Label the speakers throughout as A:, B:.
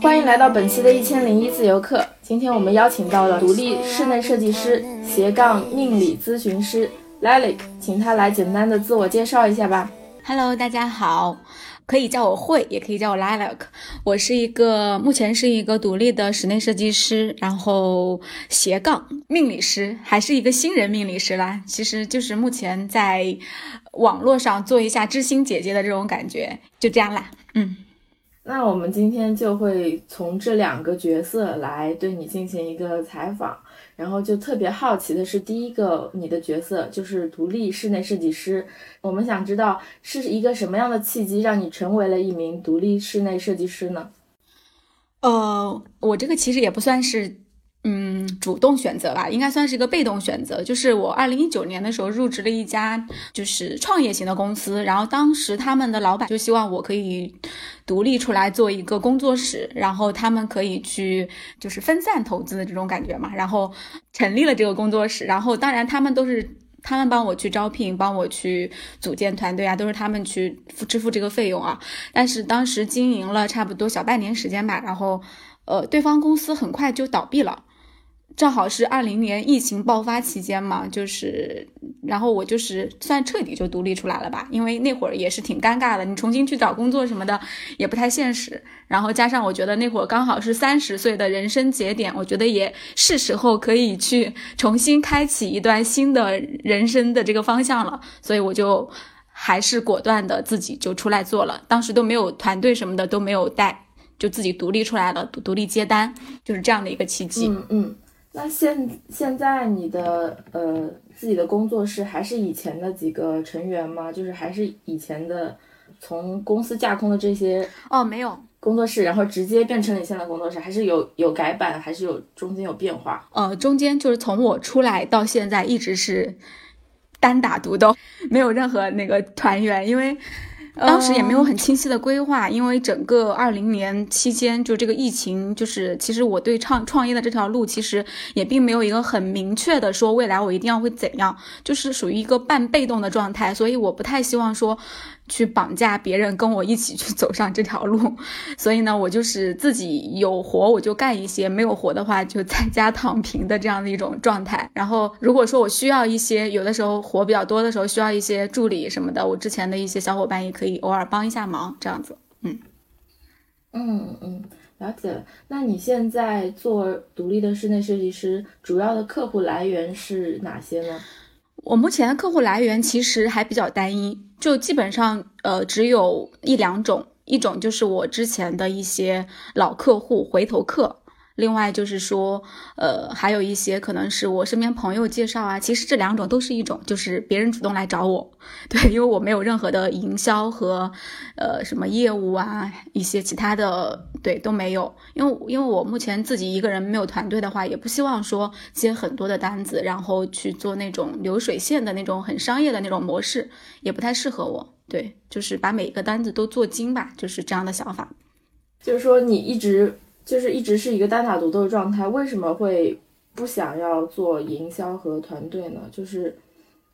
A: 欢迎来到本期的一千零一自由课。今天我们邀请到了独立室内设计师斜杠命理咨询师 Lalik，请他来简单的自我介绍一下吧。
B: Hello，大家好。可以叫我慧，也可以叫我 Lilac。我是一个目前是一个独立的室内设计师，然后斜杠命理师，还是一个新人命理师啦。其实就是目前在网络上做一下知心姐姐的这种感觉，就这样啦。嗯。
A: 那我们今天就会从这两个角色来对你进行一个采访，然后就特别好奇的是，第一个你的角色就是独立室内设计师，我们想知道是一个什么样的契机让你成为了一名独立室内设计师呢？
B: 呃，我这个其实也不算是。嗯，主动选择吧，应该算是一个被动选择。就是我二零一九年的时候入职了一家就是创业型的公司，然后当时他们的老板就希望我可以独立出来做一个工作室，然后他们可以去就是分散投资的这种感觉嘛。然后成立了这个工作室，然后当然他们都是他们帮我去招聘，帮我去组建团队啊，都是他们去付支付这个费用啊。但是当时经营了差不多小半年时间吧，然后呃，对方公司很快就倒闭了。正好是二零年疫情爆发期间嘛，就是，然后我就是算彻底就独立出来了吧，因为那会儿也是挺尴尬的，你重新去找工作什么的也不太现实。然后加上我觉得那会儿刚好是三十岁的人生节点，我觉得也是时候可以去重新开启一段新的人生的这个方向了，所以我就还是果断的自己就出来做了，当时都没有团队什么的都没有带，就自己独立出来了，独独立接单，就是这样的一个契机。
A: 嗯嗯。那现现在你的呃自己的工作室还是以前的几个成员吗？就是还是以前的从公司架空的这些
B: 哦没有
A: 工作室，然后直接变成你现在工作室，还是有有改版，还是有中间有变化？
B: 呃，中间就是从我出来到现在一直是单打独斗，没有任何那个团员，因为。当时也没有很清晰的规划，因为整个二零年期间，就这个疫情，就是其实我对创创业的这条路，其实也并没有一个很明确的说未来我一定要会怎样，就是属于一个半被动的状态，所以我不太希望说。去绑架别人跟我一起去走上这条路，所以呢，我就是自己有活我就干一些，没有活的话就在家躺平的这样的一种状态。然后如果说我需要一些，有的时候活比较多的时候需要一些助理什么的，我之前的一些小伙伴也可以偶尔帮一下忙，这样子。
A: 嗯嗯嗯，了解了。那你现在做独立的室内设计师，主要的客户来源是哪些呢？
B: 我目前的客户来源其实还比较单一，就基本上呃只有一两种，一种就是我之前的一些老客户、回头客。另外就是说，呃，还有一些可能是我身边朋友介绍啊。其实这两种都是一种，就是别人主动来找我，对，因为我没有任何的营销和，呃，什么业务啊，一些其他的，对，都没有。因为因为我目前自己一个人没有团队的话，也不希望说接很多的单子，然后去做那种流水线的那种很商业的那种模式，也不太适合我。对，就是把每一个单子都做精吧，就是这样的想法。
A: 就是说你一直。就是一直是一个单打独斗的状态，为什么会不想要做营销和团队呢？就是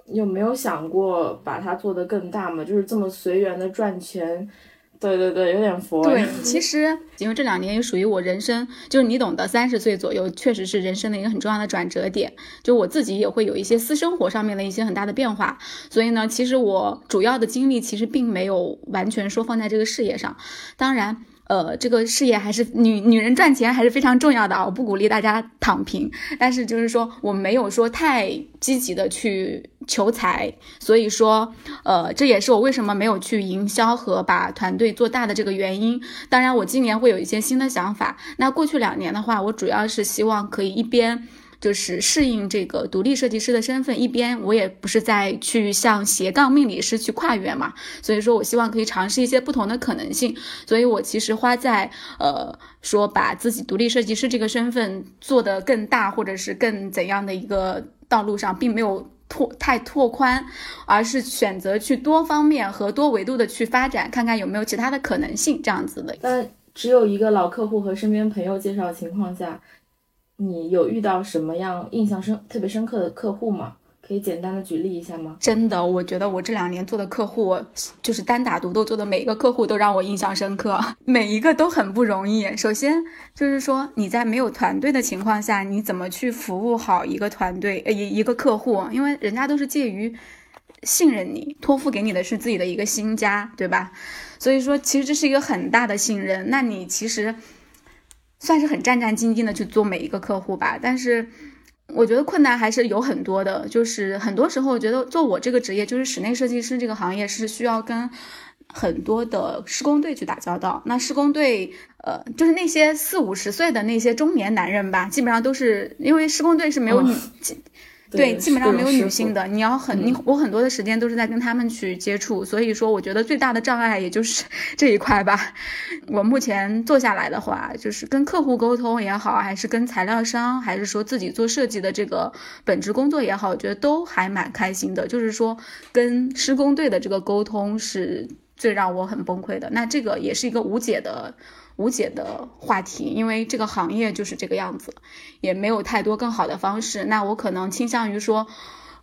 A: 有没有想过把它做得更大嘛？就是这么随缘的赚钱，对对对，有点佛。
B: 对，其实因为这两年也属于我人生，就是你懂得，三十岁左右确实是人生的一个很重要的转折点。就我自己也会有一些私生活上面的一些很大的变化，所以呢，其实我主要的精力其实并没有完全说放在这个事业上，当然。呃，这个事业还是女女人赚钱还是非常重要的啊！我不鼓励大家躺平，但是就是说我没有说太积极的去求财，所以说，呃，这也是我为什么没有去营销和把团队做大的这个原因。当然，我今年会有一些新的想法。那过去两年的话，我主要是希望可以一边。就是适应这个独立设计师的身份，一边我也不是在去向斜杠命理师去跨越嘛，所以说我希望可以尝试一些不同的可能性，所以我其实花在呃说把自己独立设计师这个身份做得更大，或者是更怎样的一个道路上，并没有拓太拓宽，而是选择去多方面和多维度的去发展，看看有没有其他的可能性这样子的。
A: 但只有一个老客户和身边朋友介绍情况下。你有遇到什么样印象深、特别深刻的客户吗？可以简单的举例一下吗？
B: 真的，我觉得我这两年做的客户，就是单打独斗做的每一个客户都让我印象深刻，每一个都很不容易。首先就是说你在没有团队的情况下，你怎么去服务好一个团队呃一一个客户？因为人家都是介于信任你，托付给你的是自己的一个新家，对吧？所以说其实这是一个很大的信任。那你其实算是很战战兢兢的去做每一个客户吧，但是。我觉得困难还是有很多的，就是很多时候，我觉得做我这个职业，就是室内设计师这个行业，是需要跟很多的施工队去打交道。那施工队，呃，就是那些四五十岁的那些中年男人吧，基本上都是因为施工队是没有女。对，基本上没有女性的。你要很你我很多的时间都是在跟他们去接触，所以说我觉得最大的障碍也就是 这一块吧。我目前做下来的话，就是跟客户沟通也好，还是跟材料商，还是说自己做设计的这个本职工作也好，我觉得都还蛮开心的。就是说跟施工队的这个沟通是最让我很崩溃的。那这个也是一个无解的。无解的话题，因为这个行业就是这个样子，也没有太多更好的方式。那我可能倾向于说，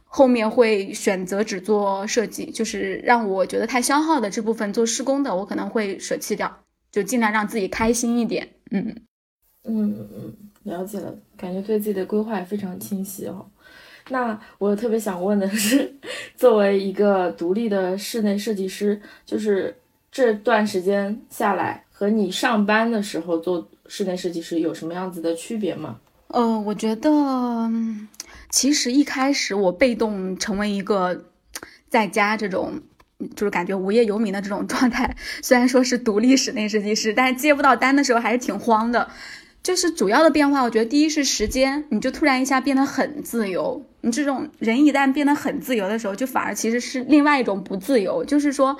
B: 后面会选择只做设计，就是让我觉得太消耗的这部分做施工的，我可能会舍弃掉，就尽量让自己开心一点。
A: 嗯嗯嗯，了解了，感觉对自己的规划也非常清晰哦。那我特别想问的是，作为一个独立的室内设计师，就是这段时间下来。和你上班的时候做室内设计师有什么样子的区别吗？
B: 呃，我觉得其实一开始我被动成为一个在家这种就是感觉无业游民的这种状态，虽然说是独立室内设计师，但是接不到单的时候还是挺慌的。就是主要的变化，我觉得第一是时间，你就突然一下变得很自由。你这种人一旦变得很自由的时候，就反而其实是另外一种不自由，就是说。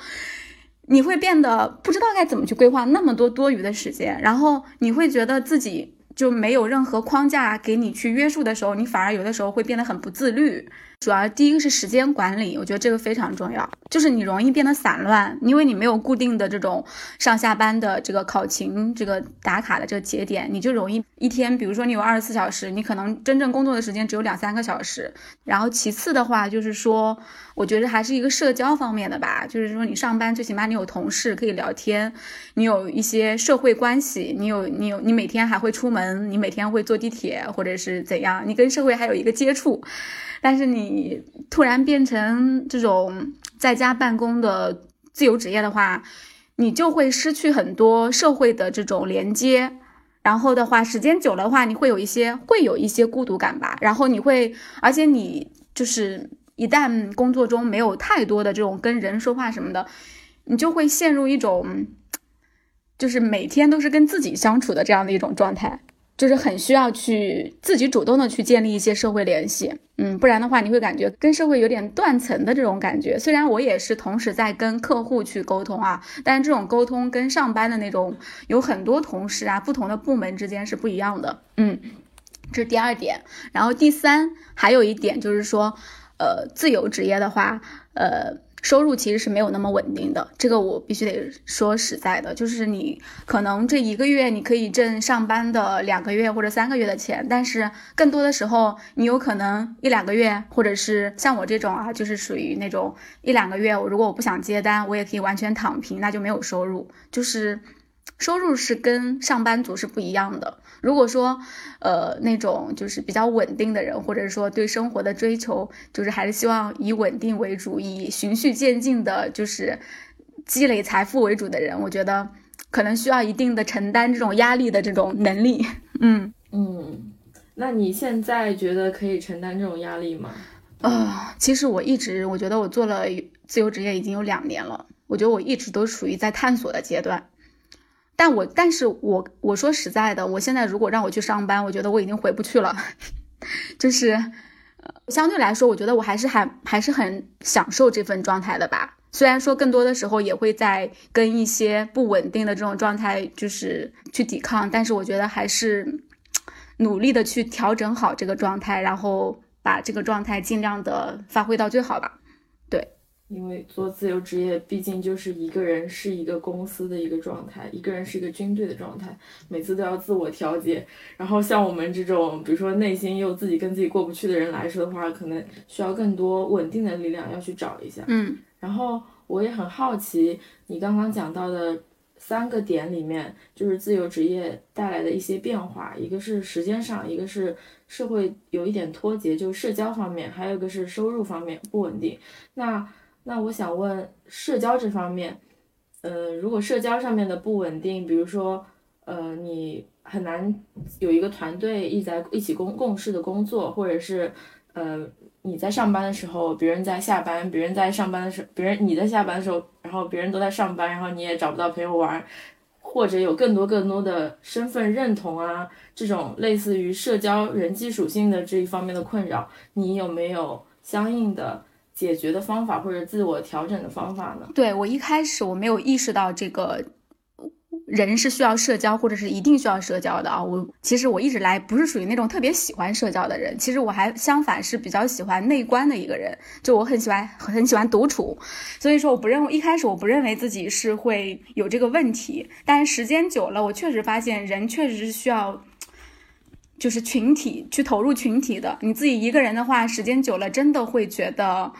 B: 你会变得不知道该怎么去规划那么多多余的时间，然后你会觉得自己就没有任何框架给你去约束的时候，你反而有的时候会变得很不自律。主要第一个是时间管理，我觉得这个非常重要。就是你容易变得散乱，因为你没有固定的这种上下班的这个考勤、这个打卡的这个节点，你就容易一天，比如说你有二十四小时，你可能真正工作的时间只有两三个小时。然后其次的话，就是说，我觉得还是一个社交方面的吧，就是说你上班最起码你有同事可以聊天，你有一些社会关系，你有你有你每天还会出门，你每天会坐地铁或者是怎样，你跟社会还有一个接触。但是你你突然变成这种在家办公的自由职业的话，你就会失去很多社会的这种连接，然后的话，时间久了的话，你会有一些会有一些孤独感吧。然后你会，而且你就是一旦工作中没有太多的这种跟人说话什么的，你就会陷入一种，就是每天都是跟自己相处的这样的一种状态。就是很需要去自己主动的去建立一些社会联系，嗯，不然的话你会感觉跟社会有点断层的这种感觉。虽然我也是同时在跟客户去沟通啊，但是这种沟通跟上班的那种有很多同事啊，不同的部门之间是不一样的，嗯，这是第二点。然后第三还有一点就是说，呃，自由职业的话，呃。收入其实是没有那么稳定的，这个我必须得说实在的，就是你可能这一个月你可以挣上班的两个月或者三个月的钱，但是更多的时候你有可能一两个月，或者是像我这种啊，就是属于那种一两个月，我如果我不想接单，我也可以完全躺平，那就没有收入，就是。收入是跟上班族是不一样的。如果说，呃，那种就是比较稳定的人，或者说对生活的追求，就是还是希望以稳定为主，以循序渐进的，就是积累财富为主的人，我觉得可能需要一定的承担这种压力的这种能力。
A: 嗯嗯，那你现在觉得可以承担这种压力吗？
B: 啊，其实我一直，我觉得我做了自由职业已经有两年了，我觉得我一直都属于在探索的阶段。但我，但是我我说实在的，我现在如果让我去上班，我觉得我已经回不去了。就是，呃，相对来说，我觉得我还是还还是很享受这份状态的吧。虽然说更多的时候也会在跟一些不稳定的这种状态就是去抵抗，但是我觉得还是努力的去调整好这个状态，然后把这个状态尽量的发挥到最好吧。对，
A: 因为做自由职业，毕竟就是一个人是一个公司的一个状态，一个人是一个军队的状态，每次都要自我调节。然后像我们这种，比如说内心又自己跟自己过不去的人来说的话，可能需要更多稳定的力量要去找一下。
B: 嗯，
A: 然后我也很好奇，你刚刚讲到的三个点里面，就是自由职业带来的一些变化，一个是时间上，一个是社会有一点脱节，就社交方面，还有一个是收入方面不稳定。那那我想问社交这方面，呃，如果社交上面的不稳定，比如说，呃，你很难有一个团队一在一起共共事的工作，或者是，呃，你在上班的时候，别人在下班，别人在上班的时候，别人你在下班的时候，然后别人都在上班，然后你也找不到朋友玩，或者有更多更多的身份认同啊，这种类似于社交人际属性的这一方面的困扰，你有没有相应的？解决的方法或者自我调整的方法呢？
B: 对我一开始我没有意识到这个人是需要社交或者是一定需要社交的啊。我其实我一直来不是属于那种特别喜欢社交的人，其实我还相反是比较喜欢内观的一个人，就我很喜欢很喜欢独处。所以说我不认为一开始我不认为自己是会有这个问题，但是时间久了，我确实发现人确实是需要。就是群体去投入群体的，你自己一个人的话，时间久了真的会觉得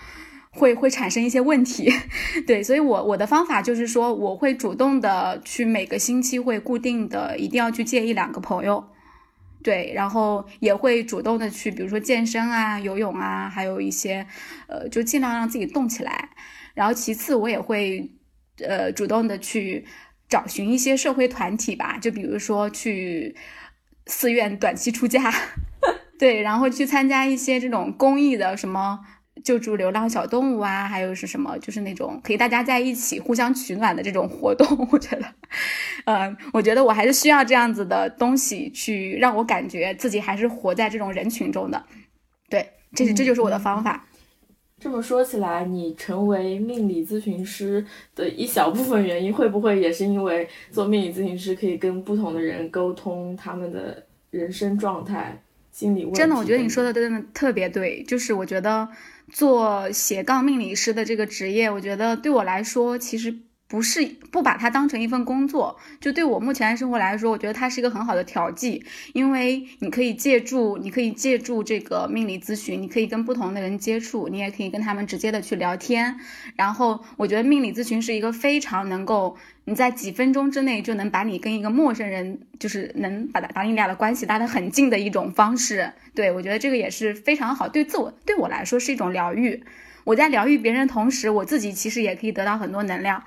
B: 会会产生一些问题。对，所以我我的方法就是说，我会主动的去每个星期会固定的一定要去见一两个朋友，对，然后也会主动的去，比如说健身啊、游泳啊，还有一些呃，就尽量让自己动起来。然后其次，我也会呃主动的去找寻一些社会团体吧，就比如说去。寺院短期出家，对，然后去参加一些这种公益的什么救助流浪小动物啊，还有是什么，就是那种可以大家在一起互相取暖的这种活动。我觉得，呃，我觉得我还是需要这样子的东西，去让我感觉自己还是活在这种人群中的。对，这是这就是我的方法。
A: 这么说起来，你成为命理咨询师的一小部分原因，会不会也是因为做命理咨询师可以跟不同的人沟通他们的人生状态、心理问题？
B: 真的，我觉得你说的真的特别对。就是我觉得做斜杠命理师的这个职业，我觉得对我来说，其实。不是不把它当成一份工作，就对我目前的生活来说，我觉得它是一个很好的调剂，因为你可以借助，你可以借助这个命理咨询，你可以跟不同的人接触，你也可以跟他们直接的去聊天。然后我觉得命理咨询是一个非常能够你在几分钟之内就能把你跟一个陌生人，就是能把把你俩的关系拉得很近的一种方式。对我觉得这个也是非常好，对自我对我来说是一种疗愈。我在疗愈别人的同时，我自己其实也可以得到很多能量。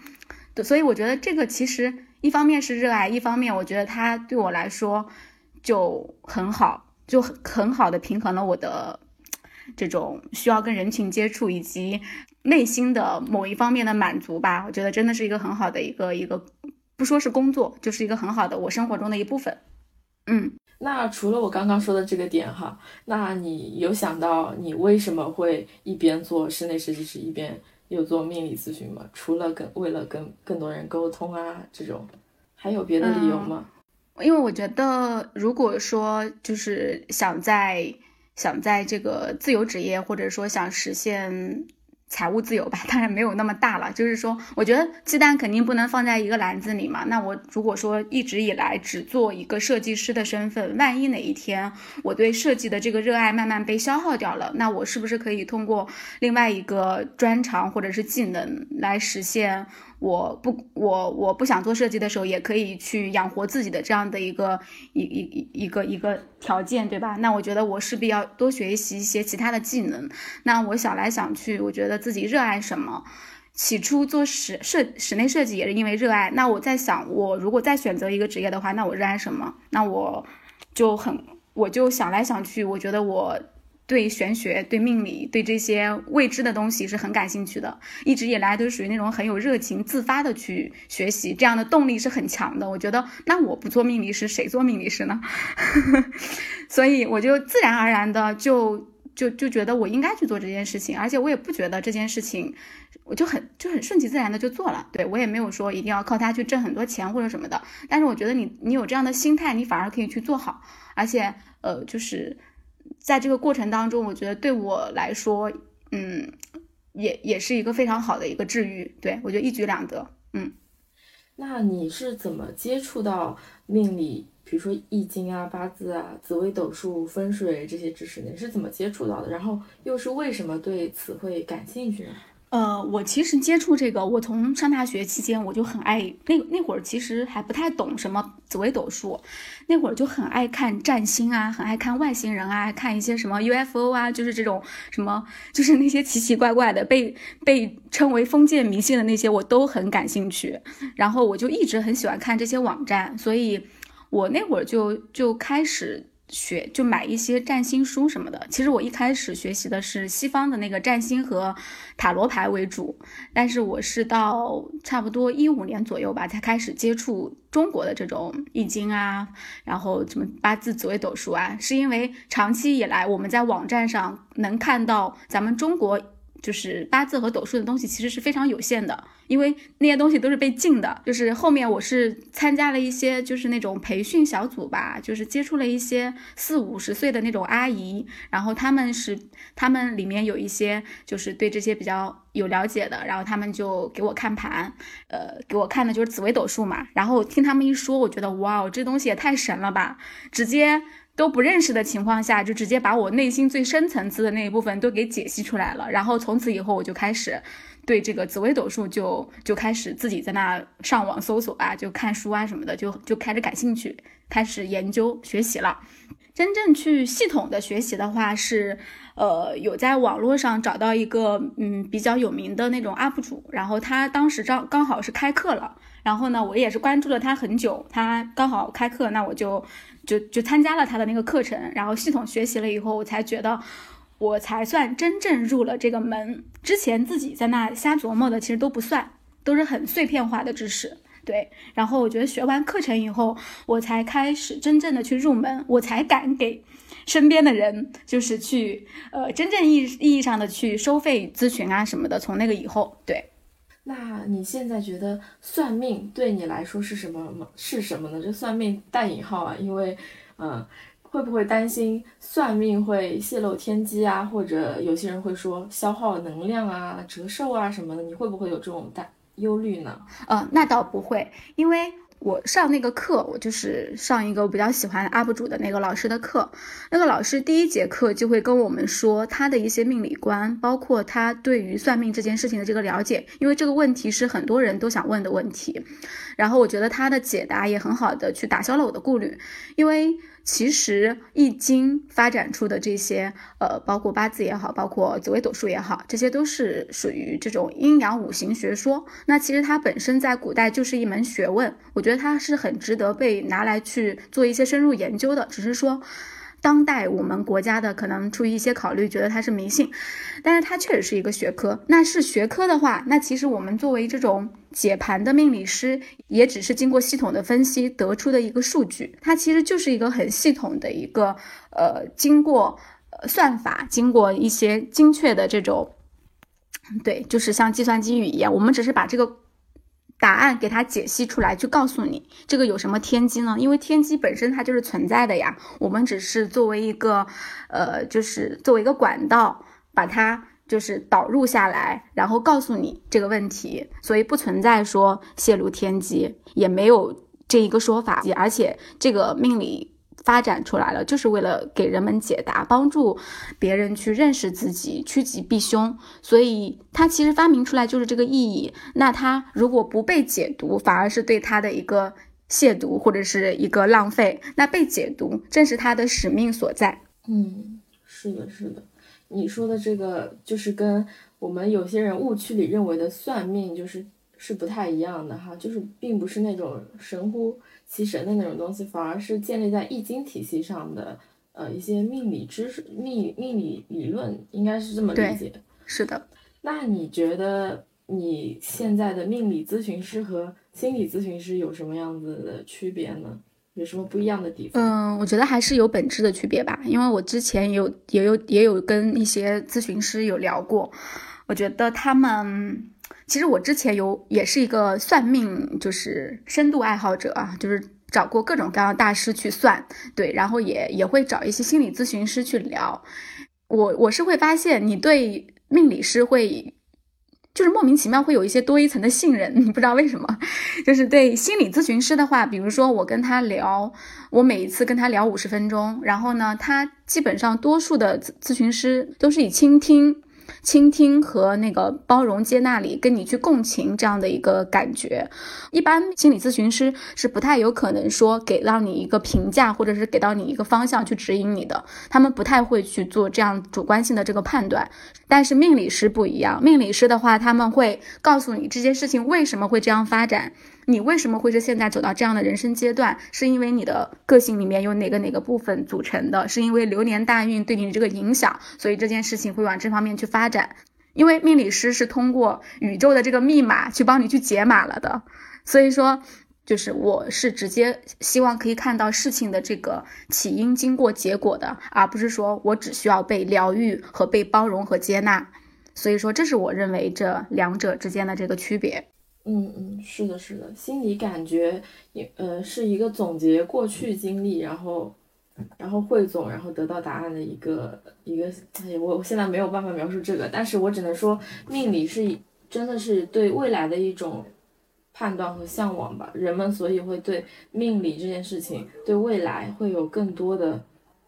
B: 对，所以我觉得这个其实一方面是热爱，一方面我觉得它对我来说就很好，就很很好的平衡了我的这种需要跟人群接触以及内心的某一方面的满足吧。我觉得真的是一个很好的一个一个，不说是工作，就是一个很好的我生活中的一部分。嗯，
A: 那除了我刚刚说的这个点哈，那你有想到你为什么会一边做室内设计师一边？有做命理咨询吗？除了跟为了跟更多人沟通啊，这种还有别的理由吗？
B: 因为我觉得，如果说就是想在想在这个自由职业，或者说想实现。财务自由吧，当然没有那么大了。就是说，我觉得鸡蛋肯定不能放在一个篮子里嘛。那我如果说一直以来只做一个设计师的身份，万一哪一天我对设计的这个热爱慢慢被消耗掉了，那我是不是可以通过另外一个专长或者是技能来实现？我不，我我不想做设计的时候，也可以去养活自己的这样的一个一一一一个一个条件，对吧？那我觉得我势必要多学习一些其他的技能。那我想来想去，我觉得自己热爱什么？起初做室设室内设计也是因为热爱。那我在想，我如果再选择一个职业的话，那我热爱什么？那我就很，我就想来想去，我觉得我。对玄学、对命理、对这些未知的东西是很感兴趣的，一直以来都属于那种很有热情、自发的去学习，这样的动力是很强的。我觉得，那我不做命理师，谁做命理师呢？所以我就自然而然的就就就觉得我应该去做这件事情，而且我也不觉得这件事情，我就很就很顺其自然的就做了。对我也没有说一定要靠它去挣很多钱或者什么的。但是我觉得你你有这样的心态，你反而可以去做好，而且呃就是。在这个过程当中，我觉得对我来说，嗯，也也是一个非常好的一个治愈。对我觉得一举两得。嗯，
A: 那你是怎么接触到命理？比如说易经啊、八字啊、紫微斗数、风水这些知识的，你是怎么接触到的？然后又是为什么对此会感兴趣呢？
B: 呃，我其实接触这个，我从上大学期间我就很爱那那会儿其实还不太懂什么紫微斗数，那会儿就很爱看占星啊，很爱看外星人啊，看一些什么 UFO 啊，就是这种什么，就是那些奇奇怪怪的被被称为封建迷信的那些，我都很感兴趣。然后我就一直很喜欢看这些网站，所以。我那会儿就就开始学，就买一些占星书什么的。其实我一开始学习的是西方的那个占星和塔罗牌为主，但是我是到差不多一五年左右吧，才开始接触中国的这种易经啊，然后什么八字、紫微斗数啊，是因为长期以来我们在网站上能看到咱们中国。就是八字和斗数的东西其实是非常有限的，因为那些东西都是被禁的。就是后面我是参加了一些就是那种培训小组吧，就是接触了一些四五十岁的那种阿姨，然后他们是他们里面有一些就是对这些比较有了解的，然后他们就给我看盘，呃，给我看的就是紫微斗数嘛。然后听他们一说，我觉得哇，这东西也太神了吧，直接。都不认识的情况下，就直接把我内心最深层次的那一部分都给解析出来了。然后从此以后，我就开始对这个紫微斗数就就开始自己在那上网搜索啊，就看书啊什么的，就就开始感兴趣，开始研究学习了。真正去系统的学习的话，是呃有在网络上找到一个嗯比较有名的那种 UP 主，然后他当时刚刚好是开课了，然后呢我也是关注了他很久，他刚好开课，那我就。就就参加了他的那个课程，然后系统学习了以后，我才觉得我才算真正入了这个门。之前自己在那瞎琢磨的，其实都不算，都是很碎片化的知识。对，然后我觉得学完课程以后，我才开始真正的去入门，我才敢给身边的人，就是去呃真正意意义上的去收费咨询啊什么的。从那个以后，对。
A: 那你现在觉得算命对你来说是什么吗？是什么呢？这算命带引号啊，因为，嗯，会不会担心算命会泄露天机啊？或者有些人会说消耗能量啊、折寿啊什么的，你会不会有这种担忧虑呢？
B: 呃，那倒不会，因为。我上那个课，我就是上一个我比较喜欢 UP 主的那个老师的课。那个老师第一节课就会跟我们说他的一些命理观，包括他对于算命这件事情的这个了解，因为这个问题是很多人都想问的问题。然后我觉得他的解答也很好的去打消了我的顾虑，因为。其实易经发展出的这些，呃，包括八字也好，包括紫微斗数也好，这些都是属于这种阴阳五行学说。那其实它本身在古代就是一门学问，我觉得它是很值得被拿来去做一些深入研究的。只是说。当代我们国家的可能出于一些考虑，觉得它是迷信，但是它确实是一个学科。那是学科的话，那其实我们作为这种解盘的命理师，也只是经过系统的分析得出的一个数据。它其实就是一个很系统的一个，呃，经过算法，经过一些精确的这种，对，就是像计算机语言，我们只是把这个。答案给它解析出来，就告诉你这个有什么天机呢？因为天机本身它就是存在的呀，我们只是作为一个，呃，就是作为一个管道，把它就是导入下来，然后告诉你这个问题，所以不存在说泄露天机，也没有这一个说法，而且这个命理。发展出来了，就是为了给人们解答，帮助别人去认识自己，趋吉避凶。所以它其实发明出来就是这个意义。那它如果不被解读，反而是对它的一个亵渎或者是一个浪费。那被解读正是它的使命所在。
A: 嗯，是的，是的。你说的这个就是跟我们有些人误区里认为的算命，就是是不太一样的哈，就是并不是那种神乎。其神的那种东西，反而是建立在易经体系上的，呃，一些命理知识、命命理理论，应该是这么理解。
B: 是的。
A: 那你觉得你现在的命理咨询师和心理咨询师有什么样子的区别呢？有什么不一样的地方？
B: 嗯，我觉得还是有本质的区别吧。因为我之前有也有也有跟一些咨询师有聊过，我觉得他们。其实我之前有也是一个算命，就是深度爱好者啊，就是找过各种各样的大师去算，对，然后也也会找一些心理咨询师去聊。我我是会发现，你对命理师会就是莫名其妙会有一些多一层的信任，你不知道为什么。就是对心理咨询师的话，比如说我跟他聊，我每一次跟他聊五十分钟，然后呢，他基本上多数的咨咨询师都是以倾听。倾听和那个包容接纳里跟你去共情这样的一个感觉，一般心理咨询师是不太有可能说给到你一个评价，或者是给到你一个方向去指引你的，他们不太会去做这样主观性的这个判断。但是命理师不一样，命理师的话他们会告诉你这件事情为什么会这样发展。你为什么会是现在走到这样的人生阶段？是因为你的个性里面有哪个哪个部分组成的？是因为流年大运对你的这个影响，所以这件事情会往这方面去发展。因为命理师是通过宇宙的这个密码去帮你去解码了的，所以说就是我是直接希望可以看到事情的这个起因、经过、结果的，而不是说我只需要被疗愈和被包容和接纳。所以说，这是我认为这两者之间的这个区别。
A: 嗯嗯，是的，是的，心理感觉也呃是一个总结过去经历，然后然后汇总，然后得到答案的一个一个。哎，我我现在没有办法描述这个，但是我只能说命理是真的是对未来的一种判断和向往吧。人们所以会对命理这件事情，对未来会有更多的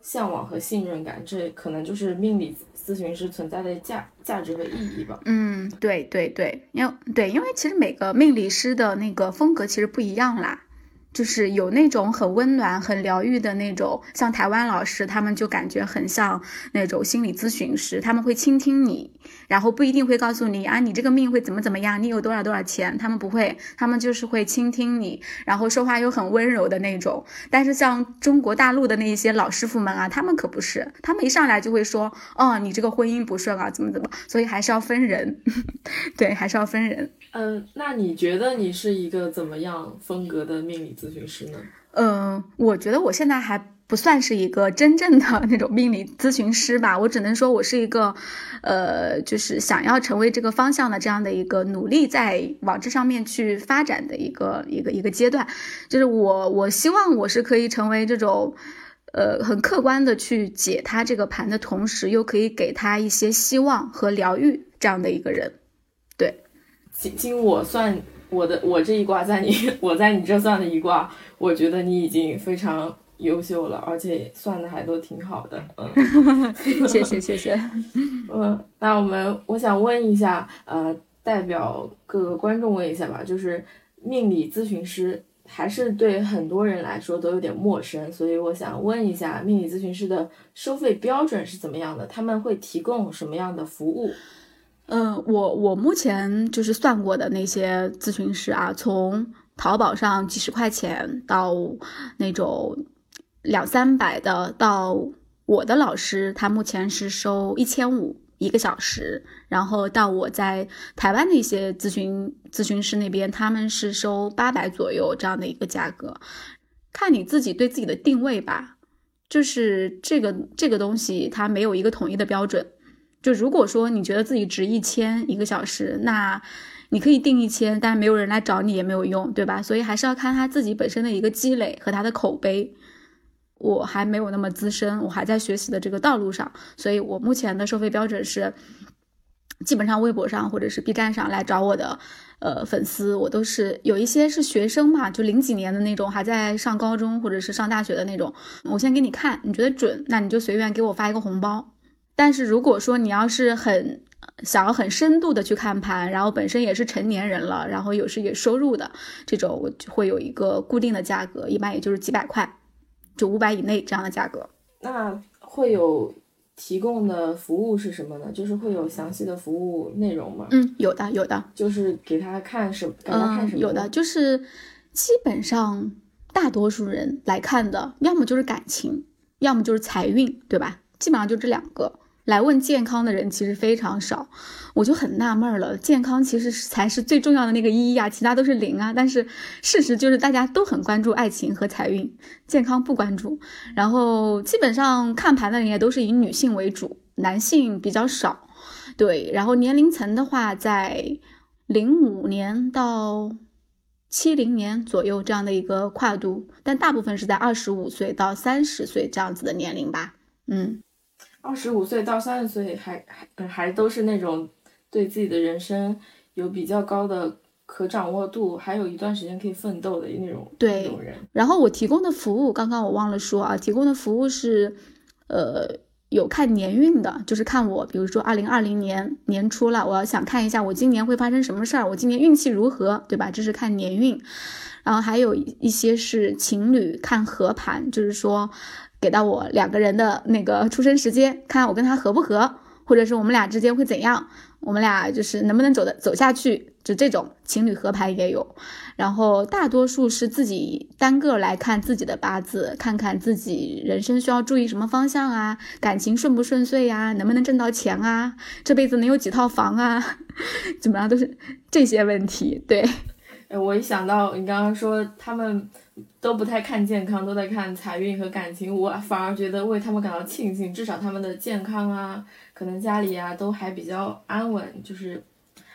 A: 向往和信任感，这可能就是命理。咨询师存在的价价值和意义吧。
B: 嗯，对对对，因为对，因为其实每个命理师的那个风格其实不一样啦。就是有那种很温暖、很疗愈的那种，像台湾老师，他们就感觉很像那种心理咨询师，他们会倾听你，然后不一定会告诉你啊，你这个命会怎么怎么样，你有多少多少钱，他们不会，他们就是会倾听你，然后说话又很温柔的那种。但是像中国大陆的那一些老师傅们啊，他们可不是，他们一上来就会说，哦，你这个婚姻不顺啊，怎么怎么，所以还是要分人，对，还是要分人。
A: 嗯，那你觉得你是一个怎么样风格的命理咨询师呢？
B: 嗯，我觉得我现在还不算是一个真正的那种命理咨询师吧，我只能说我是一个，呃，就是想要成为这个方向的这样的一个努力在往这上面去发展的一个一个一个阶段。就是我我希望我是可以成为这种，呃，很客观的去解他这个盘的同时，又可以给他一些希望和疗愈这样的一个人。对。
A: 经经我算我的我这一卦在你 我在你这算的一卦，我觉得你已经非常优秀了，而且算的还都挺好的。
B: 嗯，谢谢谢谢。
A: 嗯，那我们我想问一下，呃，代表各个观众问一下吧，就是命理咨询师还是对很多人来说都有点陌生，所以我想问一下，命理咨询师的收费标准是怎么样的？他们会提供什么样的服务？
B: 嗯，我我目前就是算过的那些咨询师啊，从淘宝上几十块钱到那种两三百的，到我的老师他目前是收一千五一个小时，然后到我在台湾的一些咨询咨询师那边，他们是收八百左右这样的一个价格，看你自己对自己的定位吧，就是这个这个东西它没有一个统一的标准。就如果说你觉得自己值一千一个小时，那你可以定一千，但没有人来找你也没有用，对吧？所以还是要看他自己本身的一个积累和他的口碑。我还没有那么资深，我还在学习的这个道路上，所以我目前的收费标准是，基本上微博上或者是 B 站上来找我的，呃，粉丝我都是有一些是学生嘛，就零几年的那种，还在上高中或者是上大学的那种，我先给你看，你觉得准，那你就随便给我发一个红包。但是如果说你要是很想要很深度的去看盘，然后本身也是成年人了，然后有是有收入的这种，我就会有一个固定的价格，一般也就是几百块，就五百以内这样的价格。
A: 那会有提供的服务是什么呢？就是会有详细的服务内容吗？
B: 嗯，有的，有的，
A: 就是给他看什，给他看什么？
B: 有的，就是基本上大多数人来看的，要么就是感情，要么就是财运，对吧？基本上就这两个。来问健康的人其实非常少，我就很纳闷了。健康其实才是最重要的那个一呀，其他都是零啊。但是事实就是大家都很关注爱情和财运，健康不关注。然后基本上看盘的人也都是以女性为主，男性比较少。对，然后年龄层的话，在零五年到七零年左右这样的一个跨度，但大部分是在二十五岁到三十岁这样子的年龄吧。嗯。
A: 二十五岁到三十岁还还还都是那种对自己的人生有比较高的可掌握度，还有一段时间可以奋斗的那种
B: 对
A: 那种人。
B: 然后我提供的服务，刚刚我忘了说啊，提供的服务是，呃，有看年运的，就是看我，比如说二零二零年年初了，我要想看一下我今年会发生什么事儿，我今年运气如何，对吧？这是看年运。然后还有一些是情侣看合盘，就是说给到我两个人的那个出生时间，看我跟他合不合，或者是我们俩之间会怎样，我们俩就是能不能走的走下去，就这种情侣合盘也有。然后大多数是自己单个来看自己的八字，看看自己人生需要注意什么方向啊，感情顺不顺遂呀、能不能挣到钱啊，这辈子能有几套房啊，基本上都是这些问题。对。
A: 哎，我一想到你刚刚说他们都不太看健康，都在看财运和感情，我反而觉得为他们感到庆幸，至少他们的健康啊，可能家里啊都还比较安稳。就是，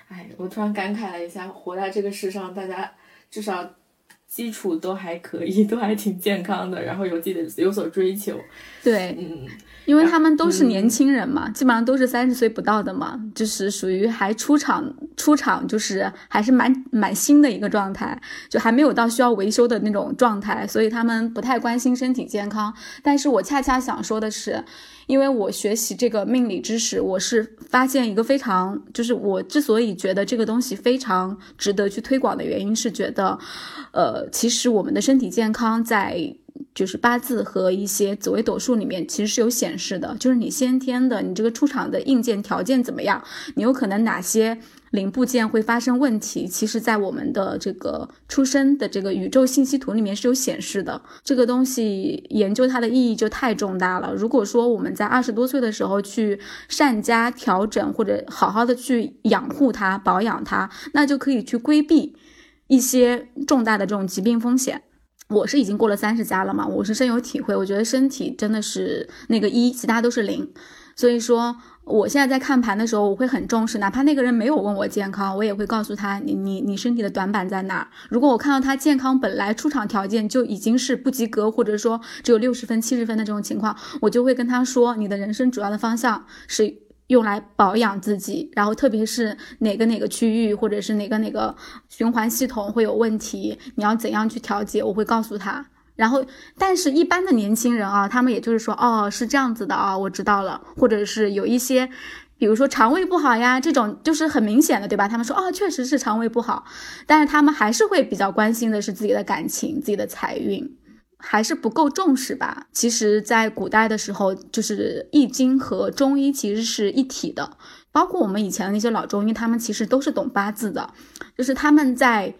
A: 哎，我突然感慨了一下，活在这个世上，大家至少基础都还可以，都还挺健康的，然后有自己的有所追求。
B: 对，
A: 嗯，
B: 因为他们都是年轻人嘛，基本上都是三十岁不到的嘛，就是属于还出厂出厂，就是还是蛮蛮新的一个状态，就还没有到需要维修的那种状态，所以他们不太关心身体健康。但是我恰恰想说的是，因为我学习这个命理知识，我是发现一个非常，就是我之所以觉得这个东西非常值得去推广的原因，是觉得，呃，呃其实我们的身体健康在。就是八字和一些紫微斗数里面其实是有显示的，就是你先天的你这个出场的硬件条件怎么样，你有可能哪些零部件会发生问题，其实在我们的这个出生的这个宇宙信息图里面是有显示的。这个东西研究它的意义就太重大了。如果说我们在二十多岁的时候去善加调整，或者好好的去养护它、保养它，那就可以去规避一些重大的这种疾病风险。我是已经过了三十加了嘛，我是深有体会。我觉得身体真的是那个一，其他都是零。所以说，我现在在看盘的时候，我会很重视，哪怕那个人没有问我健康，我也会告诉他，你你你身体的短板在哪儿。如果我看到他健康本来出场条件就已经是不及格，或者说只有六十分、七十分的这种情况，我就会跟他说，你的人生主要的方向是。用来保养自己，然后特别是哪个哪个区域或者是哪个哪个循环系统会有问题，你要怎样去调节，我会告诉他。然后，但是一般的年轻人啊，他们也就是说，哦，是这样子的啊，我知道了，或者是有一些，比如说肠胃不好呀，这种就是很明显的，对吧？他们说，哦，确实是肠胃不好，但是他们还是会比较关心的是自己的感情、自己的财运。还是不够重视吧。其实，在古代的时候，就是易经和中医其实是一体的。包括我们以前的那些老中医，他们其实都是懂八字的。就是他们在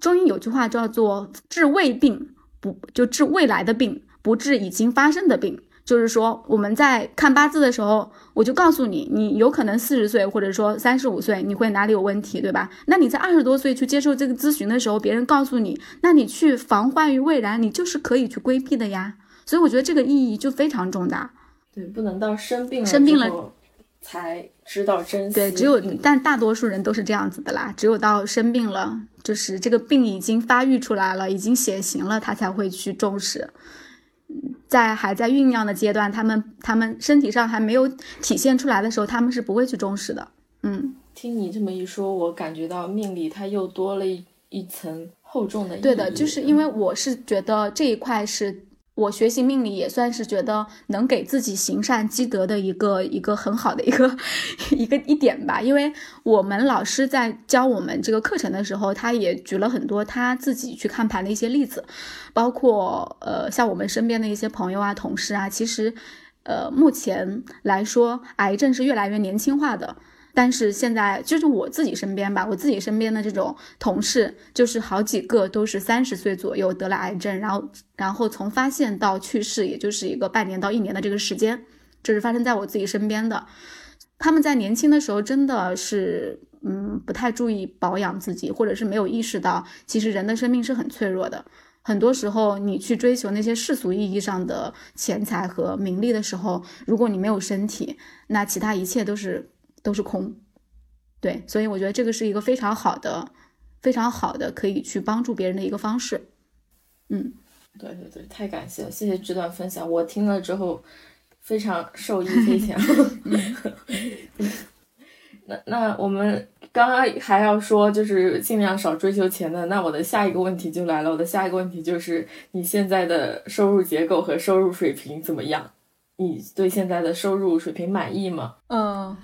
B: 中医有句话叫做“治未病不就治未来的病，不治已经发生的病”。就是说，我们在看八字的时候，我就告诉你，你有可能四十岁或者说三十五岁，你会哪里有问题，对吧？那你在二十多岁去接受这个咨询的时候，别人告诉你，那你去防患于未然，你就是可以去规避的呀。所以我觉得这个意义就非常重大。
A: 对，不能到生病了
B: 生病了
A: 才知道珍惜。
B: 对，只有但大多数人都是这样子的啦，只有到生病了，就是这个病已经发育出来了，已经显形了，他才会去重视。在还在酝酿的阶段，他们他们身体上还没有体现出来的时候，他们是不会去重视的。嗯，
A: 听你这么一说，我感觉到命里它又多了一一层厚重的。
B: 对的，就是因为我是觉得这一块是我学习命理也算是觉得能给自己行善积德的一个一个很好的一个 一个一点吧。因为我们老师在教我们这个课程的时候，他也举了很多他自己去看盘的一些例子。包括呃，像我们身边的一些朋友啊、同事啊，其实，呃，目前来说，癌症是越来越年轻化的。但是现在就是我自己身边吧，我自己身边的这种同事，就是好几个都是三十岁左右得了癌症，然后然后从发现到去世，也就是一个半年到一年的这个时间，这是发生在我自己身边的。他们在年轻的时候真的是，嗯，不太注意保养自己，或者是没有意识到，其实人的生命是很脆弱的。很多时候，你去追求那些世俗意义上的钱财和名利的时候，如果你没有身体，那其他一切都是都是空。对，所以我觉得这个是一个非常好的、非常好的可以去帮助别人的一个方式。嗯，
A: 对对对，太感谢了，谢谢这段分享，我听了之后非常受益匪浅。那那我们刚刚还要说，就是尽量少追求钱的。那我的下一个问题就来了，我的下一个问题就是你现在的收入结构和收入水平怎么样？你对现在的收入水平满意吗？
B: 嗯。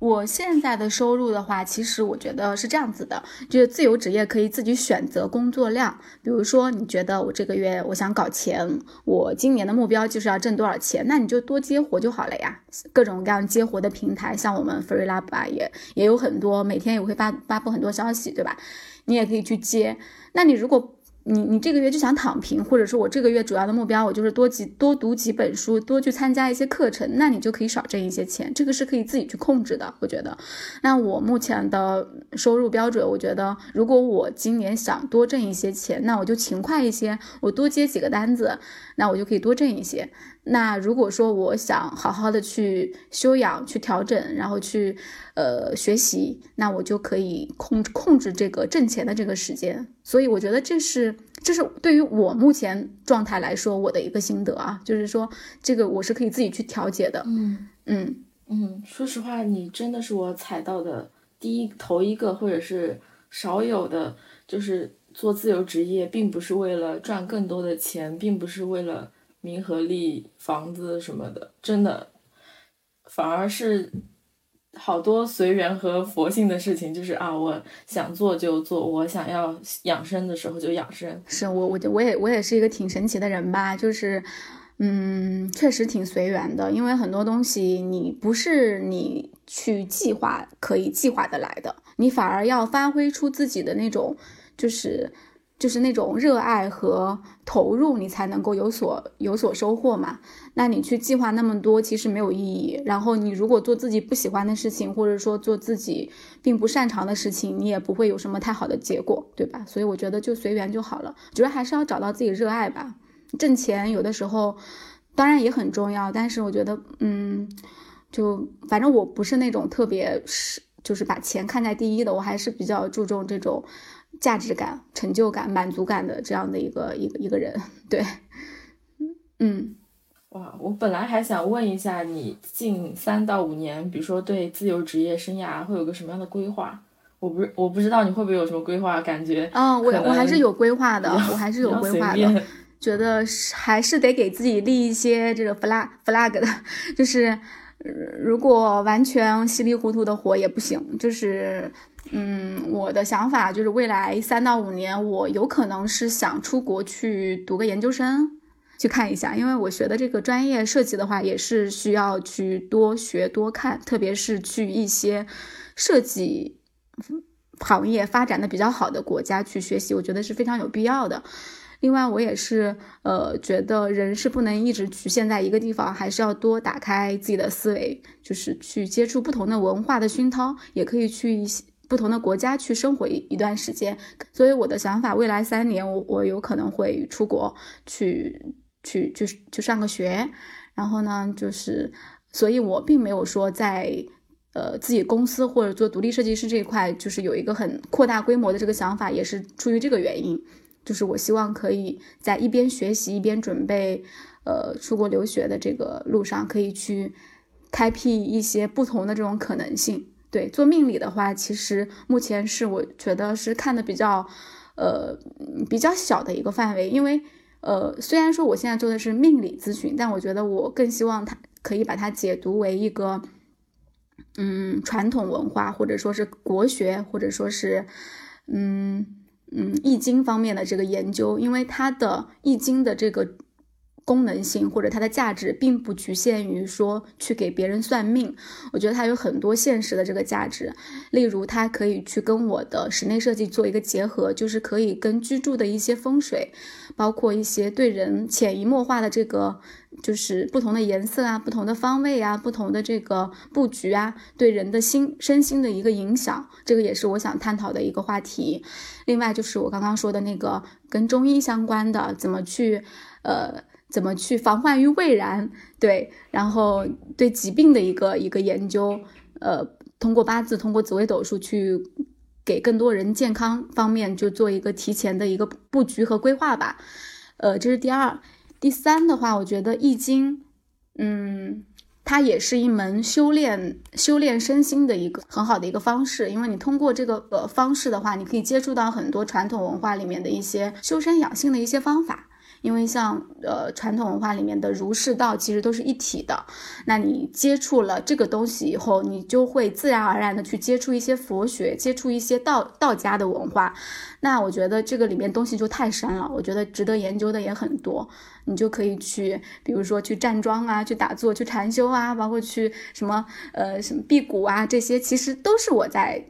B: 我现在的收入的话，其实我觉得是这样子的，就是自由职业可以自己选择工作量。比如说，你觉得我这个月我想搞钱，我今年的目标就是要挣多少钱，那你就多接活就好了呀。各种各样接活的平台，像我们 FreeLab 啊，也也有很多，每天也会发发布很多消息，对吧？你也可以去接。那你如果你你这个月就想躺平，或者说我这个月主要的目标我就是多几多读几本书，多去参加一些课程，那你就可以少挣一些钱，这个是可以自己去控制的。我觉得，那我目前的收入标准，我觉得如果我今年想多挣一些钱，那我就勤快一些，我多接几个单子，那我就可以多挣一些。那如果说我想好好的去修养、去调整，然后去呃学习，那我就可以控控制这个挣钱的这个时间。所以我觉得这是这是对于我目前状态来说我的一个心得啊，就是说这个我是可以自己去调节的。
A: 嗯
B: 嗯
A: 嗯，说实话，你真的是我踩到的第一头一个，或者是少有的，就是做自由职业，并不是为了赚更多的钱，并不是为了。名和利、房子什么的，真的，反而是好多随缘和佛性的事情。就是啊，我想做就做，我想要养生的时候就养生。
B: 是我，我就我也我也是一个挺神奇的人吧。就是，嗯，确实挺随缘的。因为很多东西你不是你去计划可以计划的来的，你反而要发挥出自己的那种，就是。就是那种热爱和投入，你才能够有所有所收获嘛。那你去计划那么多，其实没有意义。然后你如果做自己不喜欢的事情，或者说做自己并不擅长的事情，你也不会有什么太好的结果，对吧？所以我觉得就随缘就好了。主要还是要找到自己热爱吧。挣钱有的时候当然也很重要，但是我觉得，嗯，就反正我不是那种特别是就是把钱看在第一的，我还是比较注重这种。价值感、成就感、满足感的这样的一个一个一个人，对，嗯，
A: 哇，我本来还想问一下你近三到五年，比如说对自由职业生涯会有个什么样的规划？我不是我不知道你会不会有什么规划？感觉
B: 嗯，我我还是有规划的，我还是有规划的，觉得还是得给自己立一些这个 flag flag 的，就是如果完全稀里糊涂的活也不行，就是。嗯，我的想法就是未来三到五年，我有可能是想出国去读个研究生，去看一下，因为我学的这个专业设计的话，也是需要去多学多看，特别是去一些设计行业发展的比较好的国家去学习，我觉得是非常有必要的。另外，我也是呃觉得人是不能一直局限在一个地方，还是要多打开自己的思维，就是去接触不同的文化的熏陶，也可以去一些。不同的国家去生活一一段时间，所以我的想法，未来三年我我有可能会出国去去去去上个学，然后呢，就是，所以我并没有说在呃自己公司或者做独立设计师这一块，就是有一个很扩大规模的这个想法，也是出于这个原因，就是我希望可以在一边学习一边准备呃出国留学的这个路上，可以去开辟一些不同的这种可能性。对，做命理的话，其实目前是我觉得是看的比较，呃，比较小的一个范围。因为，呃，虽然说我现在做的是命理咨询，但我觉得我更希望它可以把它解读为一个，嗯，传统文化或者说是国学，或者说是，嗯嗯，易经方面的这个研究，因为它的易经的这个。功能性或者它的价值并不局限于说去给别人算命，我觉得它有很多现实的这个价值，例如它可以去跟我的室内设计做一个结合，就是可以跟居住的一些风水，包括一些对人潜移默化的这个，就是不同的颜色啊、不同的方位啊、不同的这个布局啊，对人的心身心的一个影响，这个也是我想探讨的一个话题。另外就是我刚刚说的那个跟中医相关的，怎么去呃。怎么去防患于未然？对，然后对疾病的一个一个研究，呃，通过八字，通过紫微斗数去给更多人健康方面就做一个提前的一个布局和规划吧。呃，这是第二，第三的话，我觉得易经，嗯，它也是一门修炼修炼身心的一个很好的一个方式，因为你通过这个呃方式的话，你可以接触到很多传统文化里面的一些修身养性的一些方法。因为像呃传统文化里面的儒释道其实都是一体的，那你接触了这个东西以后，你就会自然而然的去接触一些佛学，接触一些道道家的文化。那我觉得这个里面东西就太深了，我觉得值得研究的也很多。你就可以去，比如说去站桩啊，去打坐，去禅修啊，包括去什么呃什么辟谷啊，这些其实都是我在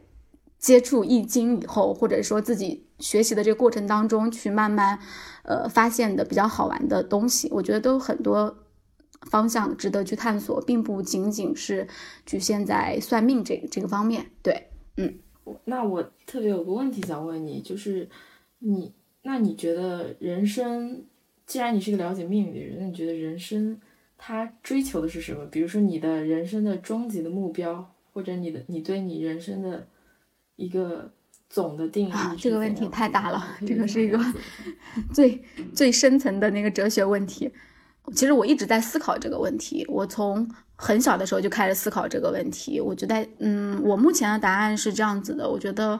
B: 接触易经以后，或者说自己学习的这个过程当中去慢慢。呃，发现的比较好玩的东西，我觉得都有很多方向值得去探索，并不仅仅是局限在算命这这个方面。对，嗯，
A: 那我特别有个问题想问你，就是你，那你觉得人生，既然你是个了解命运的人，那你觉得人生他追求的是什么？比如说你的人生的终极的目标，或者你的你对你人生的一个。总的定义啊，
B: 这个问题太大了，这个是一个 最最深层的那个哲学问题。其实我一直在思考这个问题，我从很小的时候就开始思考这个问题。我觉得，嗯，我目前的答案是这样子的，我觉得。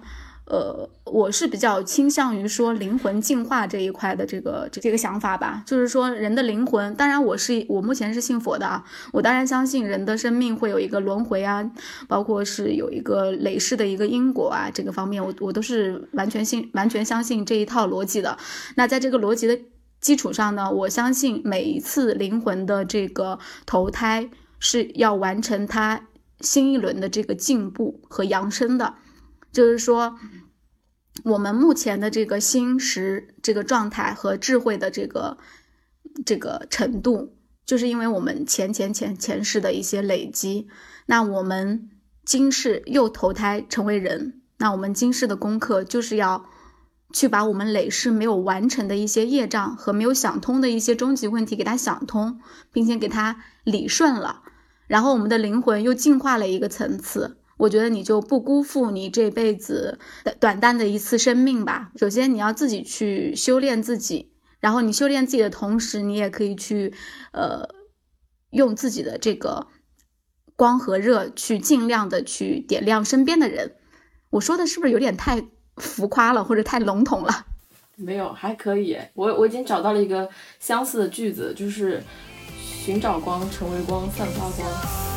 B: 呃，我是比较倾向于说灵魂进化这一块的这个这这个想法吧，就是说人的灵魂，当然我是我目前是信佛的啊，我当然相信人的生命会有一个轮回啊，包括是有一个累世的一个因果啊，这个方面我我都是完全信完全相信这一套逻辑的。那在这个逻辑的基础上呢，我相信每一次灵魂的这个投胎是要完成它新一轮的这个进步和扬升的。就是说，我们目前的这个心识这个状态和智慧的这个这个程度，就是因为我们前前前前世的一些累积。那我们今世又投胎成为人，那我们今世的功课就是要去把我们累世没有完成的一些业障和没有想通的一些终极问题给它想通，并且给它理顺了，然后我们的灵魂又进化了一个层次。我觉得你就不辜负你这辈子的短暂的一次生命吧。首先，你要自己去修炼自己，然后你修炼自己的同时，你也可以去，呃，用自己的这个光和热去尽量的去点亮身边的人。我说的是不是有点太浮夸了，或者太笼统了？
A: 没有，还可以。我我已经找到了一个相似的句子，就是寻找光，成为光，散发光。